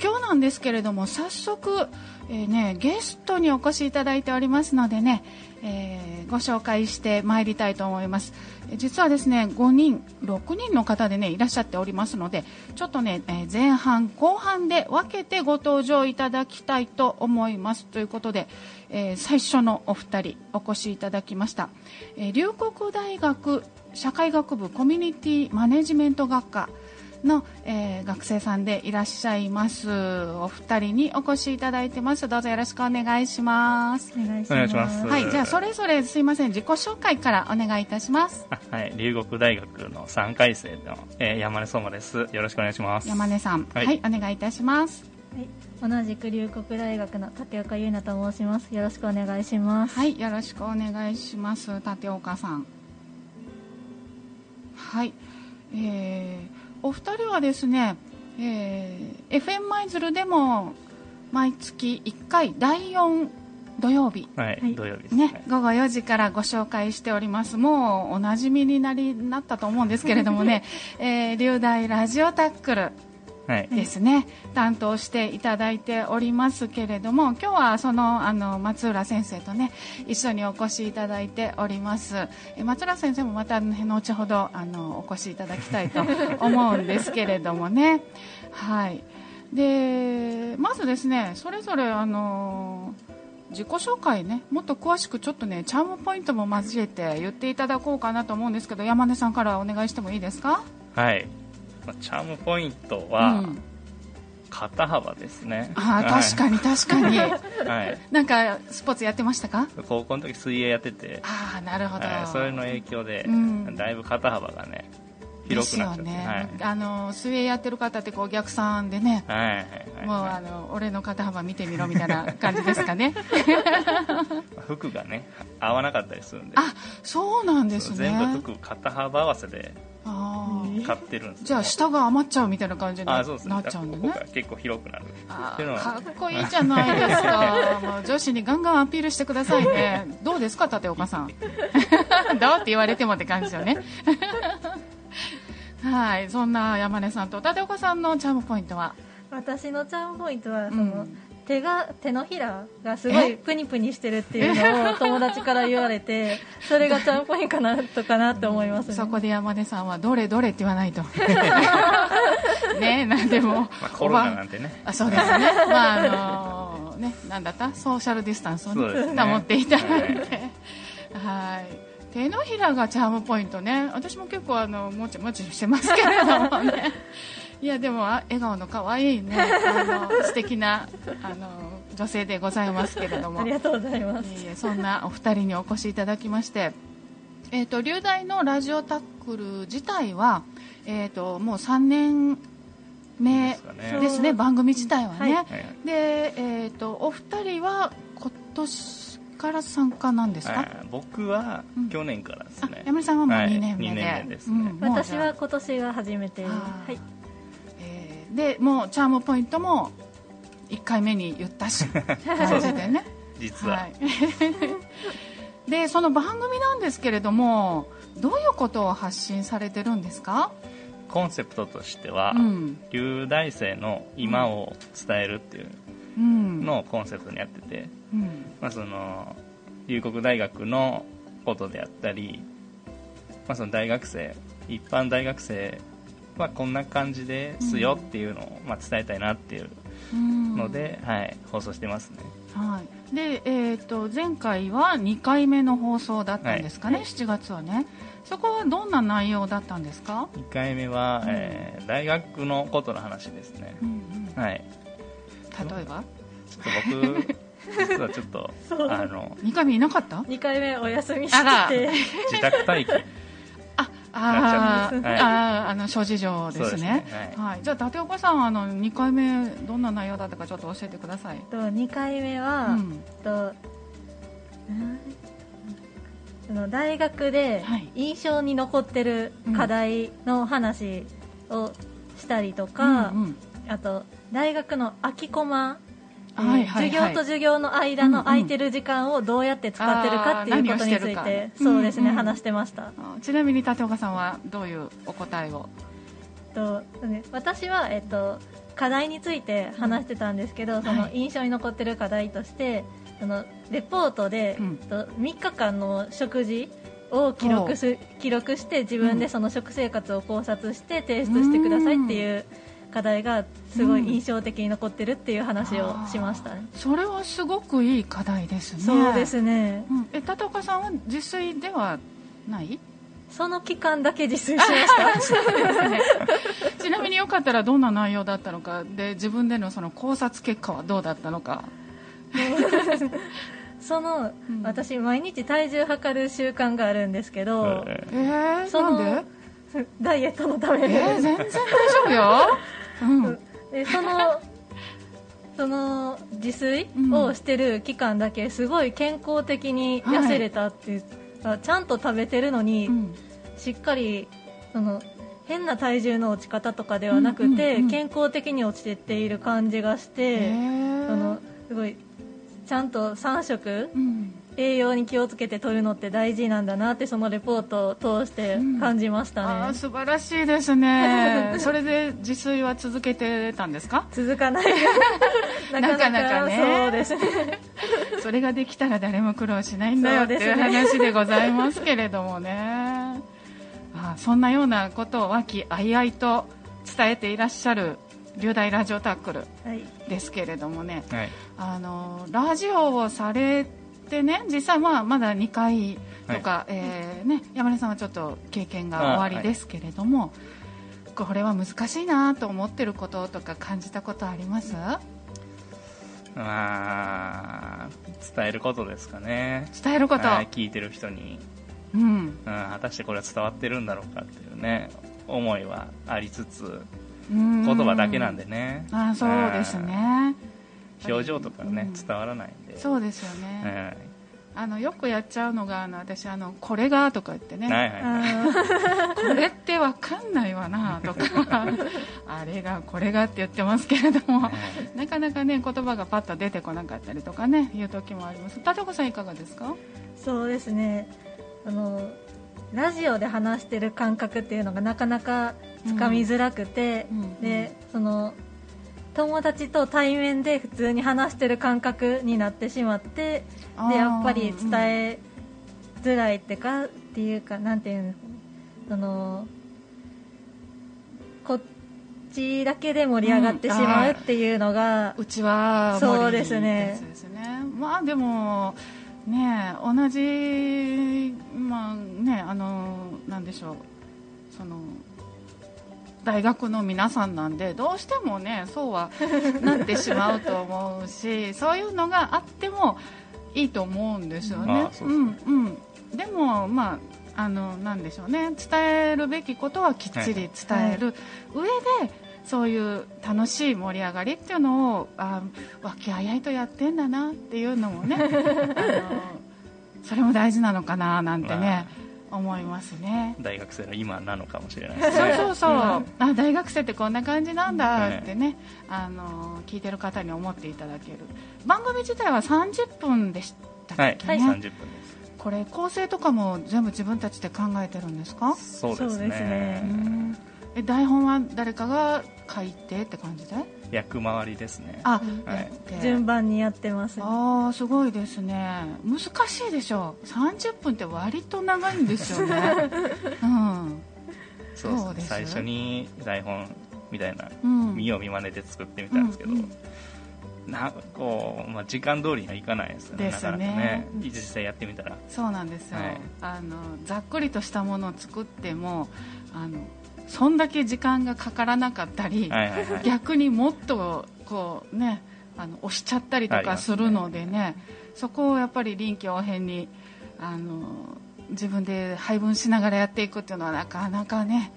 今日なんですけれども早速、えーね、ゲストにお越しいただいておりますのでね、えー、ご紹介してまいりたいと思います。実はですね5人6人の方でねいらっしゃっておりますのでちょっとね、えー、前半後半で分けてご登場いただきたいと思います。ということで、え最初のお二人お越しいただきました、え龍谷大学社会学部コミュニティマネジメント学科の、えー、学生さんでいらっしゃいます。お二人にお越しいただいてます。どうぞよろしくお願いします。お願いします。はいじゃあそれぞれすいません。自己紹介からお願いいたします。はい龍谷大学の3回生の、えー、山根相馬です。よろしくお願いします。山根さん、はい、はい、お願いいたします。はい、同じく龍谷大学の竹岡優奈と申します。よろしくお願いします。はい、よろしくお願いします。竹岡さん。はい、えー、お二人はですね、えー、FM 舞鶴でも毎月1回第4土曜日、はい、土曜日ね、午後4時からご紹介しております。もうおなじみになりなったと思うんですけれどもね、えー、流大ラジオタックルですね、はい、担当していただいておりますけれども今日はそのあの松浦先生とね一緒にお越しいただいております。松浦先生もまた後ほどあのお越しいただきたいと思うんですけれどもね。はい。でまずですねそれぞれあの自己紹介ねもっと詳しくちょっとねチャームポイントも交えて言っていただこうかなと思うんですけど山根さんからお願いしてもいいですか？はいまあ、チャームポイントは、肩幅ですね。ああ、確かに確かに。はい。なんか、スポーツやってましたか？高校の時水泳やってて。ああ、なるほど、はい。それの影響で、うん、だいぶ肩幅がね、広くなっちゃって、ね。はい、あの水泳やってる方ってこう逆算でね、はいはいはい、もうあの俺の肩幅見てみろみたいな感じですかね。服がね合わなかったりするんで。あそうなんですね。全部服肩幅合わせで買ってるんですじゃあ下が余っちゃうみたいな感じになっちゃうんだね。結構広くなる。かっこいいじゃないですか。もう女子にガンガンアピールしてくださいね。どうですか立岡さん。どうって言われてもって感じよね。はいそんな山根さんと立岡さんのチャームポイントは？私のチャームポイントはその、うん手が手のひらがすごいプニプニしてるっていうのを友達から言われて それがチャームポイントかなとかなって思います、ね、そこで山根さんはどれどれって言わないと。ねなんでも、まあ、コロナなんてね。あそうですね。まああのー、ねなんだった？ソーシャルディスタンスを、ねね、保っていただいて。はい。手のひらがチャームポイントね。私も結構あのもちもちしてますけれどもねいやでも笑顔の可愛いね。あの素敵なあの女性でございますけれども。ありがとうございます。いそんなお二人にお越しいただきまして。えーと、流大のラジオタックル自体は、えーと、もう3年目ですね、番組自体はね、はい、で、えーと、お二人は今年から参加なんですか？僕は去年からですね、山根さんはもう2年目で。はい、年ですね、うん、私は今年が初めて。はいでもうチャームポイントも1回目に言ったし 感じでね。実は、はい、でその番組なんですけれどもどういうことを発信されてるんですか？コンセプトとしては、うん、留大生の今を伝えるっていうのをコンセプトにやってて、うん、まあ、その龍谷大学のことであったり、まあ、その大学生一般大学生まあ、こんな感じですよっていうのを、まあ、伝えたいなっていうので、はい、放送してますね。はい、で、えーと、前回は2回目の放送だったんですかね、はい、7月はね。そこはどんな内容だったんですか？2回目は、うん、えー、大学のことの話ですね、うんうん、はい、例えば？ちょっと僕実はちょっとあの2回目いなかった？2回目お休みして。て自宅待機ああ、はい、ああの諸事情ですね。すねはい、はい、じゃあ立岡さんあの二回目どんな内容だったかちょっと教えてください。と二回目は、うん、と。その大学で印象に残ってる課題の話をしたりとか、うんうん、あと大学の空きコマはいはい授業と授業の間の空いてる時間をどうやって使ってるかっていうことについて、そうですね、話してました。ちなみに立岡さんはどういうお答えを？と、ね、私は、えっと、課題について話してたんですけど、その印象に残ってる課題としてそのレポートで、3日間の食事を記録す記録して自分でその食生活を考察して提出してくださいっていう課題がすごい印象的に残ってるっていう話をしましたね、うん、それはすごくいい課題ですね。そうですね、うん、え片岡さんは自炊ではない？その期間だけ自炊しました。ね、ちなみによかったらどんな内容だったのかで自分でのその考察結果はどうだったのか。その、うん、私毎日体重測る習慣があるんですけど、えー、そのダイエットのために、えー、全然大丈夫よ、うん、でその その自炊をしてる期間だけすごい健康的に痩せれたっていう、はい、ちゃんと食べてるのに、うん、しっかりその変な体重の落ち方とかではなくて、健康的に落ちてっている感じがして、そのすごいちゃんと3食、うん、栄養に気をつけて取るのって大事なんだなってそのレポートを通して感じましたね、うん、あ素晴らしいですね。それで自炊は続けてたんですか？続かない。なかなかね。そうですね。それができたら誰も苦労しないんだよっていう話でございますけれどもね。あそんなようなことを和気あいあいと伝えていらっしゃる流大ラジオタックルですけれどもね、はい、あのラジオをされてね実際まあまだ2回とか、はい、えー、ね、山根さんはちょっと経験が終わりですけれども、はい、これは難しいなと思ってることとか感じたことあります？まあ伝えることですかね。伝えること、聞いてる人に、うん、うん、果たしてこれは伝わってるんだろうかっていうね思いはありつつ言葉だけなんでね。あそうですね表情とかね、伝わらないんで。そうですよね、あのよくやっちゃうのがあの私あのこれがとか言ってね、はいはい、これって分かんないわなとか。あれがこれがって言ってますけれども、なかなかね言葉がパッと出てこなかったりとかねいう時もあります。立子さんいかがですか？そうですね。あのラジオで話してる感覚っていうのがなかなかつかみづらくて、うん、でその友達と対面で普通に話してる感覚になってしまってでやっぱり伝えづらいってか、っていうかなんていうのそのこっちだけで盛り上がってしまうっていうのが、うん、うちはそうですねですね。まあでもね同じまあねあのなんでしょう。その大学の皆さんなんでどうしてもねそうはなってしまうと思うし そういうのがあってもいいと思うんですよね。ううんうん、でもまああのなんでしょうね。伝えるべきことはきっちり伝える。上で、そういう楽しい盛り上がりっていうのをあ和気あいあいとやってんだなっていうのもね あのそれも大事なのかななんてね。思いますね。大学生の今なのかもしれない。ですねそうそうそう、うん、あ大学生ってこんな感じなんだってね、あの聞いてる方に思っていただける。番組自体は30分でしたっけね、はい、30分です。これ構成とかも全部自分たちで考えてるんですか？そうですね。え台本は誰かが書いてって感じで？役回りですね。あ、はい、順番にやってます、ね、ああすごいですね。難しいでしょう。30分って割と長いんですよね。うん。そうです。最初に台本みたいな、うん、見よう見まねで作ってみたんですけど、うんうん。なこう、まあ、時間通りにはいかないですよね、ですね。なかなかね、実際やってみたら。そうなんですよ、はい、あのざっくりとしたものを作ってもあのそんだけ時間がかからなかったり、はいはいはい、逆にもっとこうねあの押しちゃったりとかするのでね、ね、そこをやっぱり臨機応変にあの自分で配分しながらやっていくっていうのはなかなかね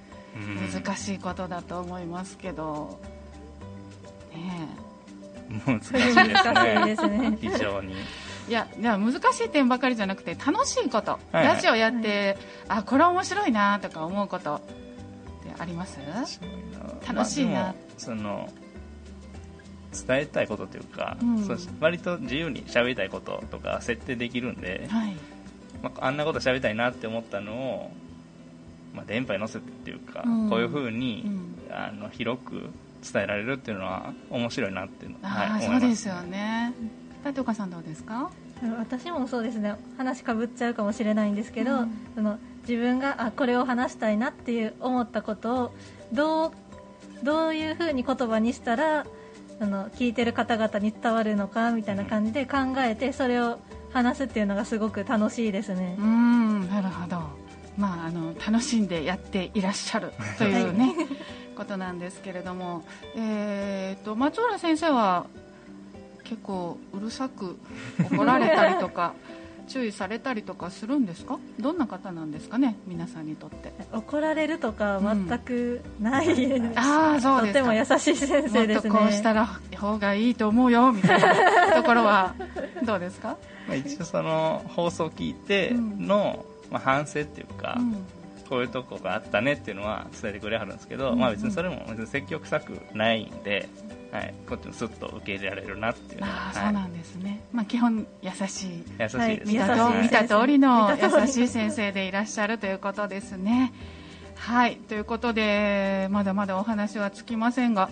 難しいことだと思いますけど、ね、難しいですね。非常に。いやいや難しい点ばかりじゃなくて楽しいこと、はいはい、ラジオやって、あこれ面白いなとか思うことあります？楽しいな、まあ、その伝えたいことというか、うん、割と自由に喋りたいこととか設定できるんで、はい、まあ、あんなこと喋りたいなって思ったのを、まあ、電波に乗せてっていうか、うん、こういうふうに、ん、あの広く伝えられるっていうのは面白いなっていうのは、はい、そうですよね。立岡さんどうですか？私もそうですね。話かぶっちゃうかもしれないんですけど、うん、その自分があこれを話したいなっていう思ったことをどうどういうふうに言葉にしたらあの聞いてる方々に伝わるのかみたいな感じで考えてそれを話すっていうのがすごく楽しいですね。うんなるほど、まあ、あの楽しんでやっていらっしゃるというね、はい、ことなんですけれども、えーと、松浦先生は結構うるさく怒られたりとか 注意されたりとかするんですか？どんな方なんですかね？皆さんにとって。怒られるとか全くない、うん、ああそうですとても優しい先生ですね。こうしたら方がいいと思うよみたいなところはどうですか？まあ一応その放送を聞いての、まあ、反省っていうか、うん。こういうとこがあったねっていうのは伝えてくれはるんですけど、うんうん、まあ別にそれも別に積極臭くないんで、はい、こっちもすっと受け入れられるなっていうあ、はい、そうなんですね、まあ、基本優しい。優しいです、見た見た通りの優しい先生でいらっしゃるということですね。はい。ということでまだまだお話はつきませんが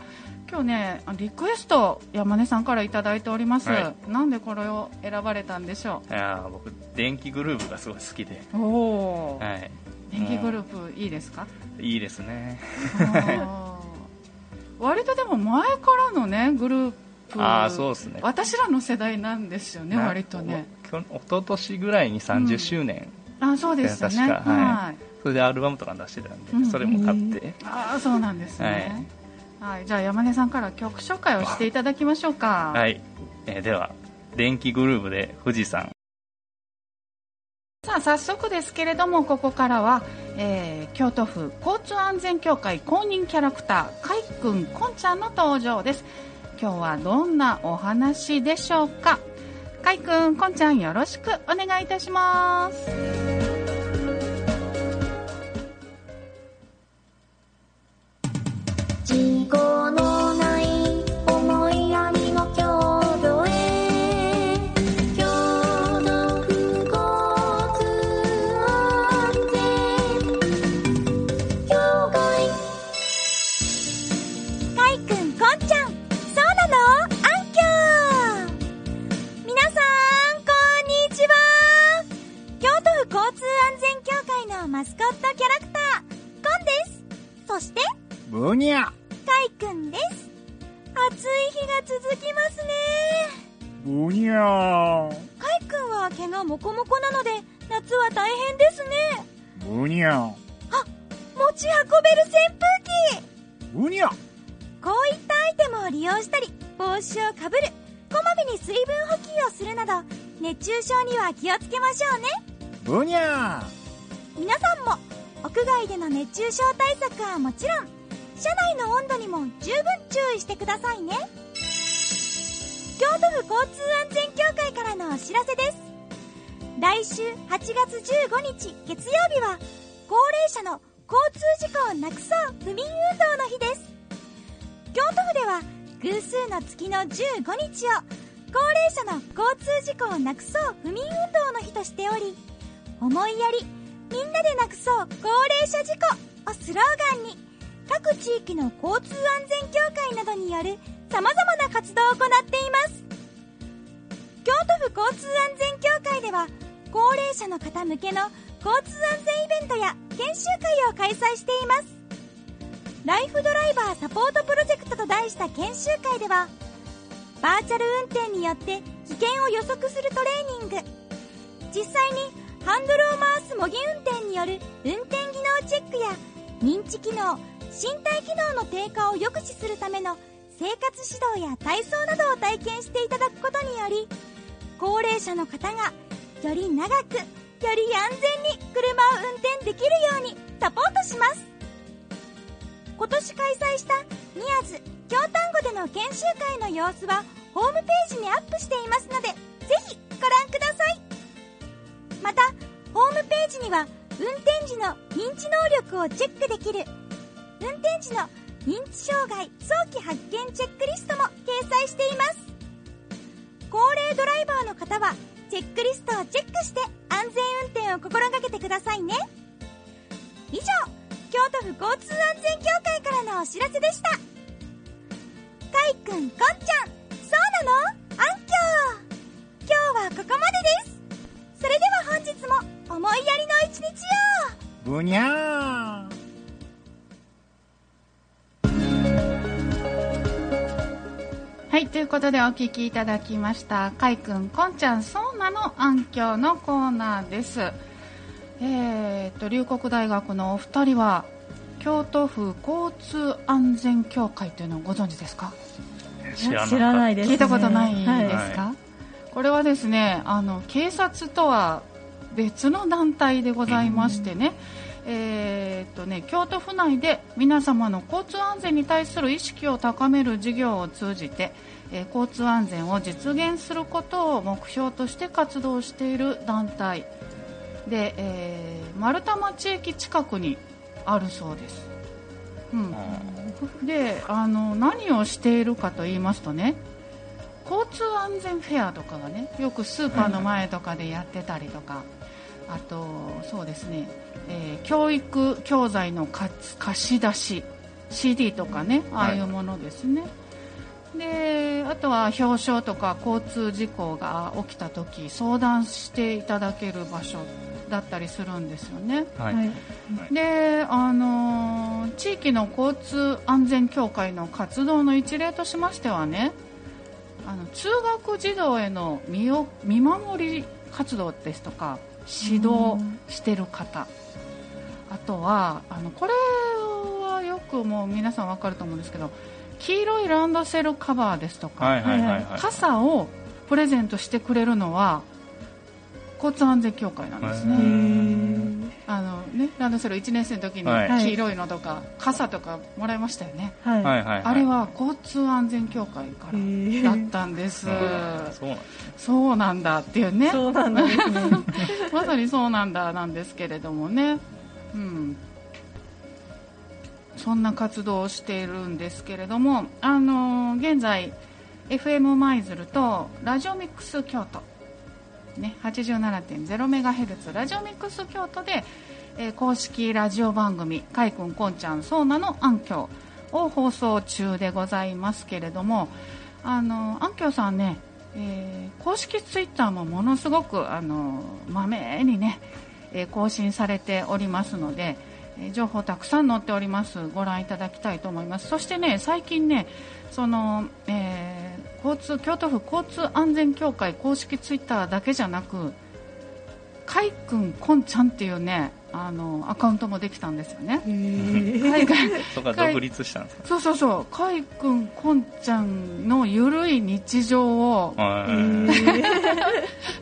今日ねリクエスト山根さんから頂いております、はい、なんでこれを選ばれたんでしょう？いや僕電気グループがすごい好きで。おお、はい、電気グループいいですか？いいですね割とでも前からのねグループあそうですね。私らの世代なんですよね割とね。一昨年ぐらいに30周年、うん、あそうですね。確か、はい、それでアルバムとか出してたんで、うん、それも買って、ああそうなんですね、はい、はい、じゃあ山根さんから曲紹介をしていただきましょうか。はい、えー、では電気グループで富士山さあ早速ですけれどもここからは、えー、京都府交通安全協会公認キャラクターかいくんこんちゃんの登場です。今日はどんなお話でしょうか？かいくんこんちゃんよろしくお願いいたします。事故の高齢者の交通事故をなくそう不眠運動の日としており思いやりみんなでなくそう高齢者事故をスローガンに各地域の交通安全協会などによる様々な活動を行っています。京都府交通安全協会では高齢者の方向けの交通安全イベントや研修会を開催しています。ライフドライバーサポートプロジェクトと題した研修会ではバーチャル運転によって危険を予測するトレーニング。実際にハンドルを回す模擬運転による運転技能チェックや認知機能身体機能の低下を抑止するための生活指導や体操などを体験していただくことにより高齢者の方がより長くより安全に車を運転できるようにサポートします。今年開催した宮津京丹後での研修会の様子はホームページにアップしていますのでぜひご覧ください。またホームページには運転時の認知能力をチェックできる運転時の認知障害早期発見チェックリストも掲載しています。高齢ドライバーの方はチェックリストをチェックして安全運転を心がけてくださいね。以上京都府交通安全協会からのお知らせでした。かいくんこんちゃん。のあんきょう今日はここまでです。それでは本日も思いやりの一日を。ぶにゃはいということでお聞きいただきました。かいくんこんちゃんそうなの暗鏡のコーナーです。えーと龍谷大学のお二人は京都府交通安全協会というのをご存知ですか？知らないです、ね、聞いたことないですか、はい、これはですねあの警察とは別の団体でございましてね、えーとね、京都府内で皆様の交通安全に対する意識を高める事業を通じて、えー、交通安全を実現することを目標として活動している団体で、えー、丸太町駅近くにあるそうです。うん、であの何をしているかと言いますとね交通安全フェアとかがねよくスーパーの前とかでやってたりとか、あとそうですね、えー、教育教材の貸し出し CD とかねああいうものですね、はい、であとは表彰とか交通事故が起きた時相談していただける場所だったりするんですよね。はい、であの地域の交通安全協会の活動の一例としましてはねあの通学児童への見見守り活動ですとか指導してる方。あとはあのこれはよくもう皆さん分かると思うんですけど黄色いランドセルカバーですとか、傘をプレゼントしてくれるのは交通安全協会なんですね。あのねランドセル1年生の時に黄色いのとか、はい、傘とかもらいましたよね。はい、あれは交通安全協会からだったんです。そうなんだっていうね。そうなんですね。まさにそうなんだなんですけれどもね。うん。そんな活動をしているんですけれども、あのー、現在 FM 舞鶴とラジオミックス京都ね、87.0MHz ラジオミックス京都で、えー、公式ラジオ番組「かいくんこんちゃんそうなの暗渠」を放送中でございますけれどもあの暗渠さんね、えー、公式ツイッターもものすごくあのまめにね、えー、更新されておりますので、え情報たくさん載っております。ご覧いただきたいと思います。そしてね最近ねその、えー、交通京都府交通安全協会公式ツイッターだけじゃなくかいくんこんちゃんっていうねあのアカウントもできたんですよね。海外 そこ独立したんですか？そうそうそう、かいくんこんちゃんのゆるい日常を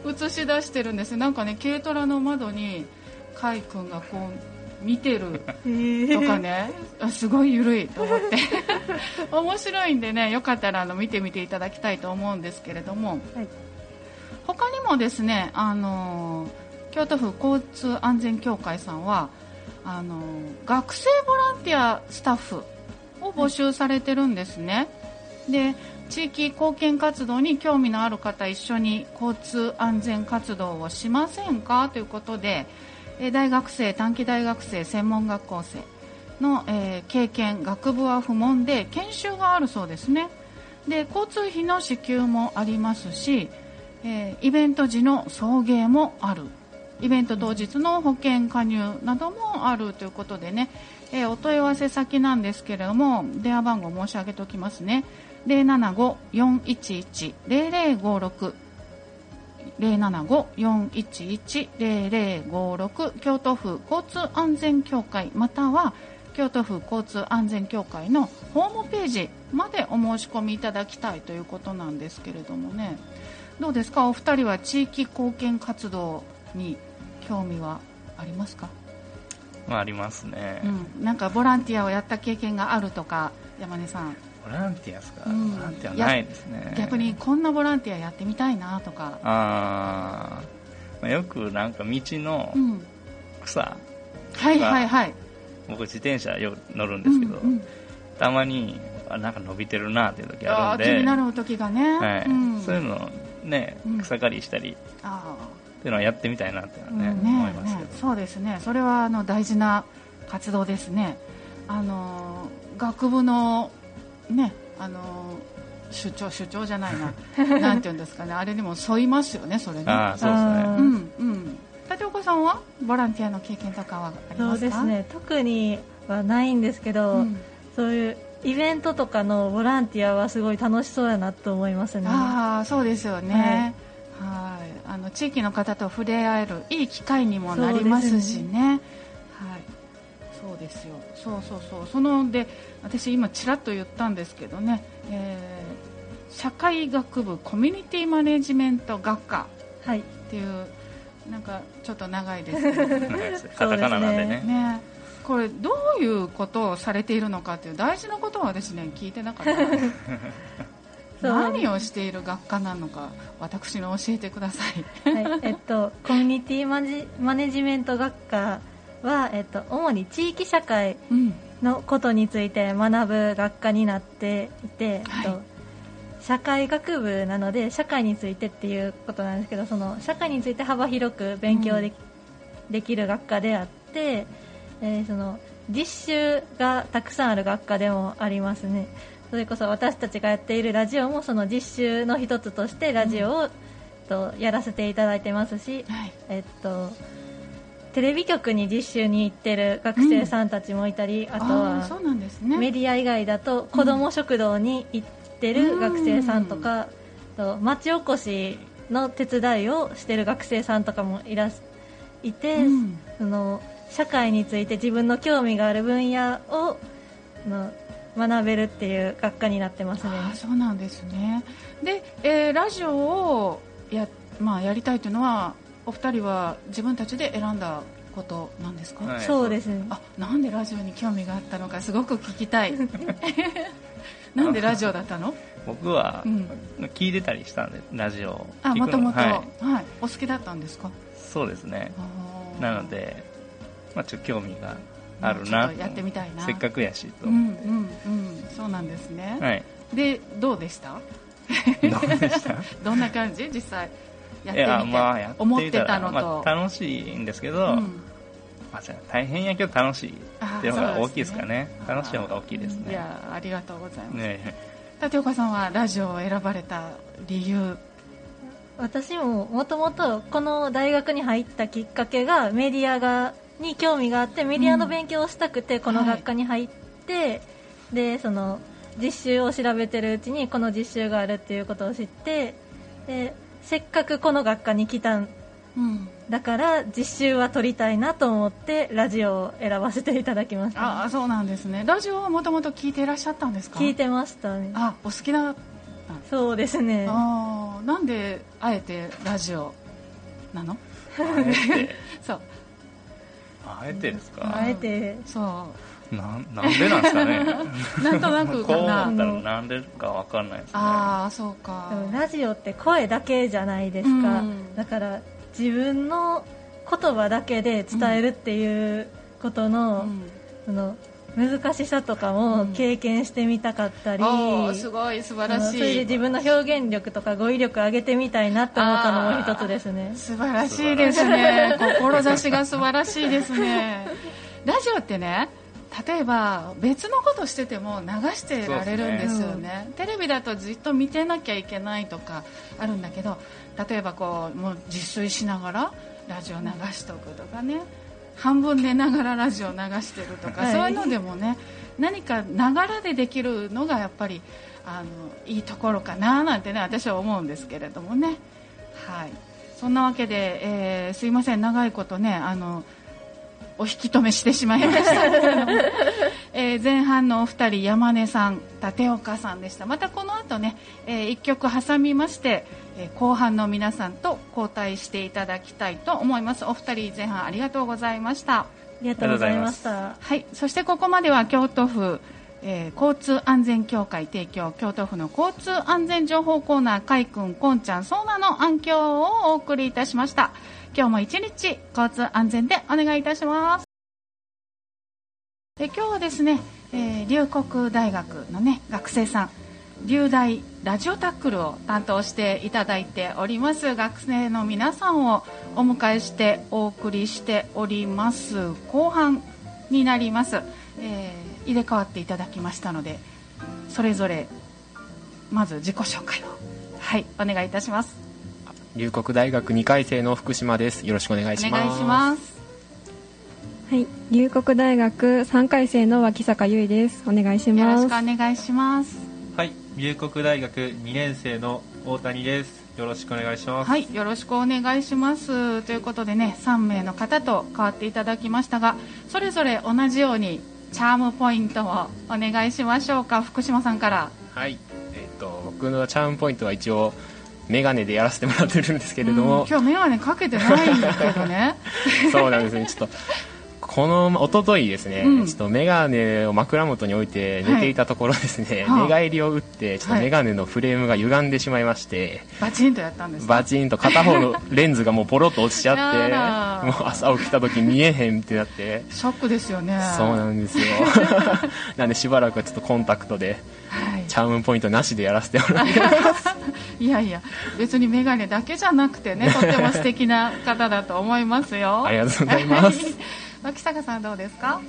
映し出してるんですなんかね軽トラの窓にかいくんがこう見てる。とかね、すごい緩いと思って。面白いんでねよかったらあの見てみていただきたいと思うんですけれども、はい、他にもですねあの京都府交通安全協会さんはあの学生ボランティアスタッフを募集されてるんですね。で地域貢献活動に興味のある方一緒に交通安全活動をしませんか？ということで大学生短期大学生専門学校生の、えー、経験学部は不問で研修があるそうですね。で交通費の支給もありますし、えー、イベント時の送迎もある。イベント当日の保険加入などもあるということでね、えー、お問い合わせ先なんですけれども電話番号申し上げておきますね。075-411-0056 075-411-0056京都府交通安全協会または京都府交通安全協会のホームページまでお申し込みいただきたいということなんですけれどもね。どうですか？お二人は地域貢献活動に興味はありますか、まあ、ありますね、うん、なんかボランティアをやった経験があるとか山根さんボランティアですか、うん、ボランティアないですね。逆にこんなボランティアやってみたいなとか。ああよくなんか道の草、うん、はいはいはい。僕自転車よ乗るんですけど、うんうん、たまにあなんか伸びてるなっていう時あるんで。気になる時がね、はい。うん、そういうのね草刈りしたり、あっていうのはやってみたいなってね,、うん、ね思いますけど、ね、そうですね。それはあの大事な活動ですね。あの学部のねあの主張主張じゃないな。なんていうんですかね。あれにも沿いますよねそれね。あそうですね。うんうん。立岡さんは？ボランティアの経験とかはありますか？そうですね。特にはないんですけど、うん、そういうイベントとかのボランティアはすごい楽しそうやなと思いますね。ああそうですよね。はい。あの地域の方と触れ合えるいい機会にもなりますしね、ですよ。そうそうそう。そので私今ちらっと言ったんですけどね、えー、社会学部コミュニティマネジメント学科っていう、はい、なんかちょっと長いですけど カタカナなんでね。ね。これどういうことをされているのかという大事なことは私ね聞いてなかった。何をしている学科なのか私に教えてください、はい。えっと、コミュニティマジマネジメント学科は、えっと、主に地域社会のことについて学ぶ学科になっていて、はい、えっと、社会学部なので社会についてっていうことなんですけどその社会について幅広く勉強で,、できる学科であってえー、その実習がたくさんある学科でもありますね。それこそ私たちがやっているラジオもその実習の一つとしてラジオを、うん、とやらせていただいてますし、はい、えっとテレビ局に実習に行ってる学生さんたちもいたり、うん、あとはそうなんですねメディア以外だと子ども食堂に行ってる学生さんとか、と町おこしの手伝いをしてる学生さんとかもいらいて、その社会について自分の興味がある分野をの学べるっていう学科になってますね。そうなんですね。で、えー、ラジオをやまあやりたいというのはお二人は自分たちで選んだことなんですか？はい、そうですね。あ、なんでラジオに興味があったのかすごく聞きたい。なんでラジオだったの？僕は聞いてたりしたんで、ラジオあ、もともと、はい、はい、お好きだったんですか？そうですね。なのでまあ、ちょっと興味があるな。やってみたいな。せっかくやしと、うんうんうん、そうなんですね、はい、でどうでした？どうでした？どんな感じ？実際やってみて。まあ、やって思ってたのと、まあ、楽しいんですけど、うん、まあ、大変やけど楽しいっていうのが大きいですかね、ね、楽しい方が大きいですね。いやありがとうございます、ね、立岡さんはラジオを選ばれた理由。私ももともとこの大学に入ったきっかけがメディアがに興味があってメディアの勉強をしたくてこの学科に入って、はい、でその実習を調べてるうちにこの実習があるっていうことを知ってでせっかくこの学科に来たん、うん、だから実習は取りたいなと思ってラジオを選ばせていただきました、あそうなんですね。ラジオはもともと聞いていらっしゃったんですか？聞いてましたね。あお好きなそうですね。あなんであえてラジオなの？そう。あえてですか？あえて。そうなんなんでなんですかね。なんとなくかな。こうったらなんでかわかんないですね。ああそうか。ラジオって声だけじゃないですか、うん、だから自分の言葉だけで伝えるっていうことの、うん、その難しさとかも経験してみたかったり、うん、すごい素晴らしい。それで自分の表現力とか語彙力上げてみたいなと思ったのも一つですね。素晴らしいですね。志が素晴らしいですね。ラジオってね例えば別のことしてても流してられるんですよね、ね。うん、テレビだとずっと見てなきゃいけないとかあるんだけど例えばこうもう自炊しながらラジオ流しとくとかね。半分寝ながらラジオ流してるとか、はい、そういうのでもね何かながらでできるのがやっぱりあのいいところかななんてね私は思うんですけれどもね。はい。そんなわけで、えー、すいません。長いことねあのお引き止めしてしまいました、えー、前半のお二人山根さん立岡さんでした。またこの後ね、えー、1曲挟みまして、えー、後半の皆さんと交代していただきたいと思います。お二人前半ありがとうございました。ありがとうございました。はい。そしてここまでは京都府えー、交通安全協会提供京都府の交通安全情報コーナー海君こんちゃんそうなの暗響をお送りいたしました今日も一日交通安全でお願いいたします。で今日はですね、えー、龍谷大学のね学生さん龍大ラジオタックルを担当していただいております学生の皆さんをお迎えしてお送りしております。後半になります、えー、入れ替わっていただきましたのでそれぞれまず自己紹介を。はいお願いいたします。龍谷大学2回生の福島です。よろしくお願いします。お願いします。はい。龍谷大学3回生の脇坂優衣です。お願いします。よろしくお願いします。はい。龍谷大学2年生の大谷です。よろしくお願いします。はい。よろしくお願いします。ということでね3名の方と変わっていただきましたがそれぞれ同じようにチャームポイントをお願いしましょうか。福島さんから。はい。えっ、ー、と僕のチャームポイントは一応眼鏡でやらせてもらってるんですけれども、今日眼鏡かけてないんだけどね。そうなんですね。ちょっとこの一昨日ですね、うん、ちょっと眼鏡を枕元に置いて寝ていたところですね、はい、寝返りを打ってちょっと眼鏡のフレームが歪んでしまいまして、はい、バチンとやったんですバチンと片方のレンズがもうポロッと落ちちゃってもう朝起きた時見えへんってなって。ショックですよね。そうなんですよ。なんでしばらくはちょっとコンタクトで、はい、チャームポイントなしでやらせてもらってます。いやいや別に眼鏡だけじゃなくてね とっても素敵な方だと思いますよ。ありがとうございます。脇坂さんどうですか？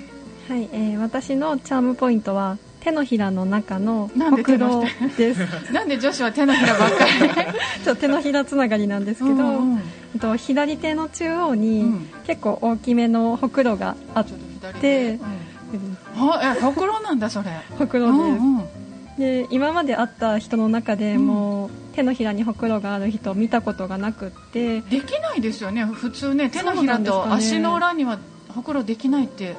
はい、えー、私のチャームポイントは手のひらの中のほくろです。なんで女子は手のひらばっかり？ちょ手のひらつながりなんですけど、うんうん、と左手の中央に結構大きめのほくろがあって、うん、えほくろなんだそれ。ほくろです、うんうん、で今まで会った人の中でも、手のひらにほくろがある人見たことがなくって。できないですよね。普通ね手のひらと足の裏にはほくろできないって。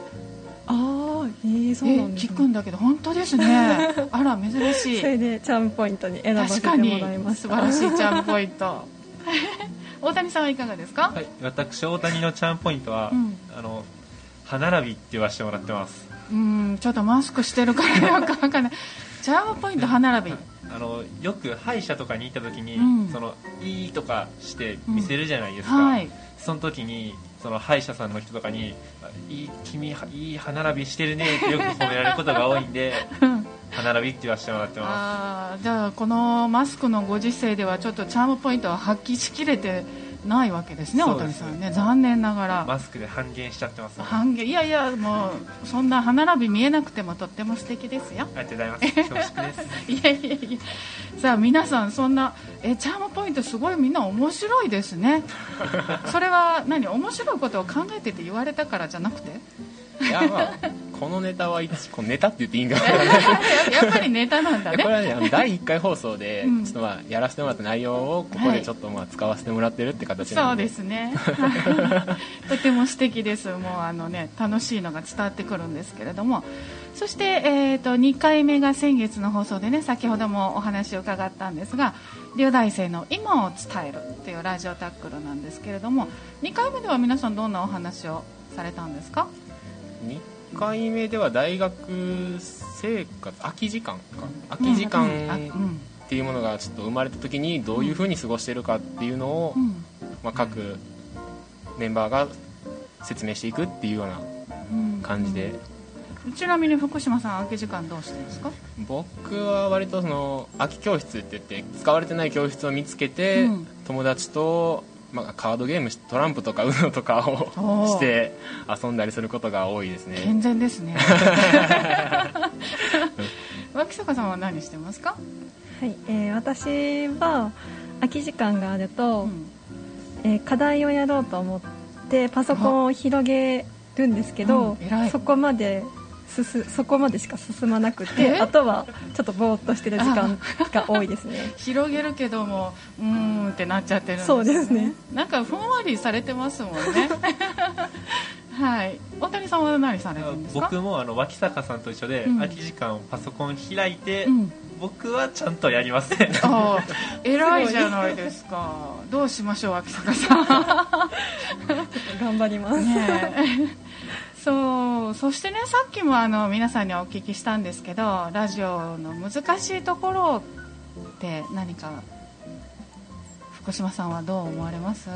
ああえー、そうなんです、ね、聞くんだけど本当ですね。あら珍しい。それでチャームポイントに選ばせてもらいました。素晴らしいチャームポイント。大谷さんはいかがですか？はい私大谷のチャームポイントは、うん、あの歯並びって言わせてもらってます。うんちょっとマスクしてるからよくわかんないチャームポイント歯並び。あのよく歯医者とかに行った時に、うん、そのいいとかして見せるじゃないですか、うんはい、その時にその歯医者さんの人とかに「いい君いい歯並びしてるね」って よく褒められることが多いんで歯並びって言わせてもらってます。じゃあこのマスクのご時世ではちょっとチャームポイントは発揮しきれてないわけですね大谷さんね。残念ながら。マスクで半減しちゃってます、ね、半減いやいやもうそんな歯並び見えなくてもとっても素敵ですよ。ありがとうございます。恐縮です。いやいやいや。さあ皆さんそんなえチャームポイントすごいみんな面白いですね。それは何？面白いことを考えてて言われたからじゃなくて？いやまあこのネタはこネタって言っていいんか やっぱりネタなんだね。これはね第1回放送で、ちょっとまあやらせてもらった内容をここでちょっとまあ使わせてもらってるって形なんで、そうですね。とても素敵です。もうあのね楽しいのが伝わってくるんですけれども。そして、えーと、2回目が先月の放送でね先ほどもお話を伺ったんですが留大生の今を伝えるっていうラジオタックルなんですけれども2回目では皆さんどんなお話をされたんですか？2回目では大学生活空き時間か。空き時間っていうものがちょっと生まれた時にどういうふうに過ごしてるかっていうのを、まあ、各メンバーが説明していくっていうような感じで。ちなみに福島さん空き時間どうしてるんですか？僕は割とその空き教室って言って使われてない教室を見つけて、うん、友達とまあ、カードゲームトランプとか UNO とかをして遊んだりすることが多いですね。健全ですね。脇坂さんは何してますか？はい、えー、私は空き時間があると、うん、えー、課題をやろうと思ってパソコンを広げるんですけど、うん、そこまで進そこまでしか進まなくてあとはちょっとぼーっとしてる時間が多いですね。広げるけどもうーんってなっちゃってるんです、ね、そうですね。なんかふんわりされてますもんね。はい。大谷さんは何されるんですか？僕もあの脇坂さんと一緒で、うん、空き時間をパソコン開いて、うん、僕はちゃんとやりますね。あ偉いじゃないですか。どうしましょう脇坂さん。頑張ります、ねそうそしてねさっきもあの皆さんにお聞きしたんですけどラジオの難しいところって何か福島さんはどう思われます？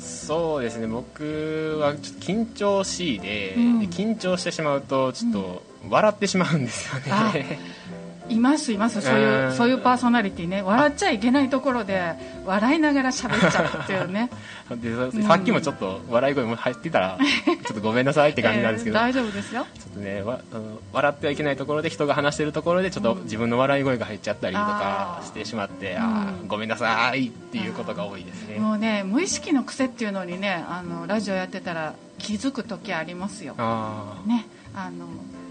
そうですね僕はちょっと緊張しいでうん、で緊張してしまうとちょっと笑ってしまうんですよね、いますいます。そういう、えー、そういうパーソナリティね。笑っちゃいけないところで笑いながら喋っちゃうっていうね。でさっきもちょっと笑い声も入ってたら ちょっとごめんなさいって感じなんですけど、えー、大丈夫ですよ。ちょっとねわあの笑ってはいけないところで人が話してるところでちょっと自分の笑い声が入っちゃったりとかしてしまって、うん、あごめんなさいっていうことが多いですね。もうね無意識の癖っていうのにねあのラジオやってたら気づく時ありますよ。ねあの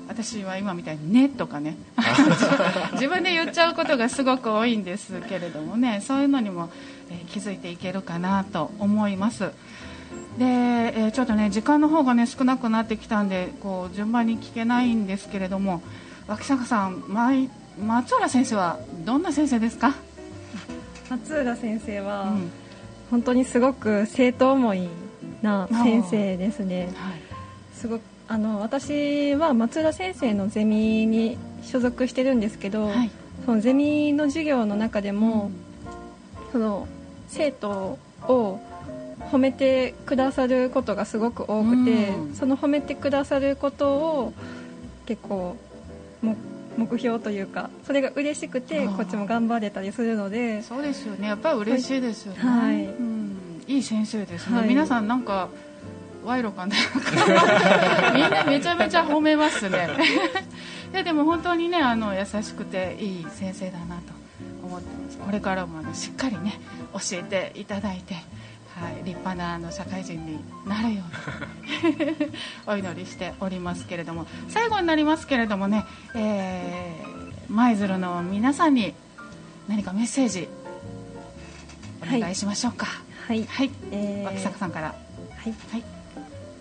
私は今みたいに「ね」とかね。自分で言っちゃうことがすごく多いんですけれどもね。そういうのにも、えー、気づいていけるかなと思います。で、えー、ちょっとね時間の方がね少なくなってきたんでこう順番に聞けないんですけれども脇坂さん松浦先生はどんな先生ですか？松浦先生は、うん、本当にすごく生徒思いな先生ですね、はい、すごくあの私は松浦先生のゼミに所属してるんですけど、はい、そのゼミの授業の中でも、うん、その生徒を褒めてくださることがすごく多くて、うん、その褒めてくださることを結構目標というかそれが嬉しくてこっちも頑張れたりするので。そうですよね。やっぱり嬉しいですよね、はい、うん、いい先生ですね、はい、皆さんなんか賄賂かな。みんなめちゃめちゃ褒めますね。いやでも本当にねあの優しくていい先生だなと思ってます。これからもあのしっかりね教えていただいて、はい、立派なあの社会人になるように お祈りしておりますけれども。最後になりますけれどもね、えー、舞鶴の皆さんに何かメッセージお願いしましょうか。はい、はい、えー、脇坂さんから。はい、はい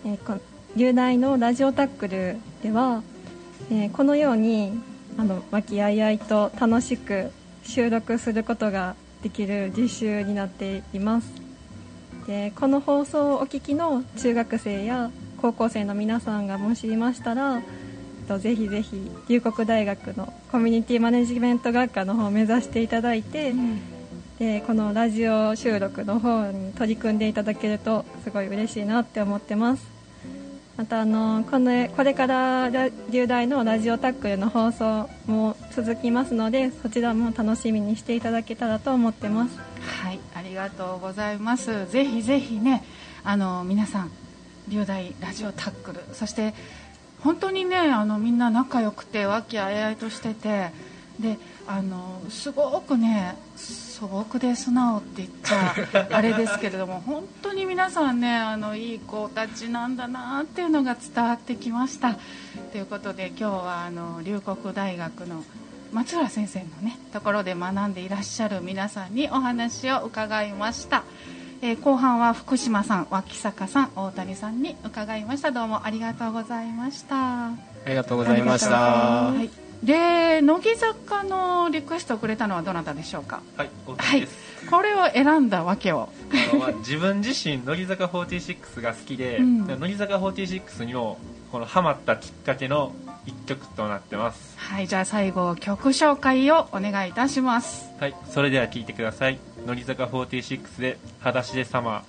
えー、流大のラジオタックルでは、えー、このようにあの和気あいあいと楽しく収録することができる実習になっています。でこの放送をお聞きの中学生や高校生の皆さんがもしいましたらぜひぜひ龍谷大学のコミュニティマネジメント学科の方を目指していただいて、うん、でこのラジオ収録の方に取り組んでいただけるとすごい嬉しいなって思ってますまたあのこのこれから流大のラジオタックルの放送も続きますのでそちらも楽しみにしていただけたらと思ってます。はいありがとうございます。ぜひぜひねあの皆さん流大ラジオタックルそして本当にねあのみんな仲良くて和気あいあいとしててであのすごくね素朴で素直って言っちゃあれですけれども 本当に皆さんねあのいい子たちなんだなっていうのが伝わってきました。ということで今日はあの龍谷大学の松浦先生のねところで学んでいらっしゃる皆さんにお話を伺いました、えー、後半は福島さん脇坂さん大谷さんに伺いました。どうもありがとうございました。ありがとうございました、はいで乃木坂のリクエストをくれたのはどなたでしょうか？はいはい、これを選んだわけを。自分自身乃木坂46が好きで、うん、乃木坂46にもこのハマったきっかけの一曲となってます。はいじゃあ最後曲紹介をお願いいたします。はいそれでは聴いてください。乃木坂46で「裸足でサマー」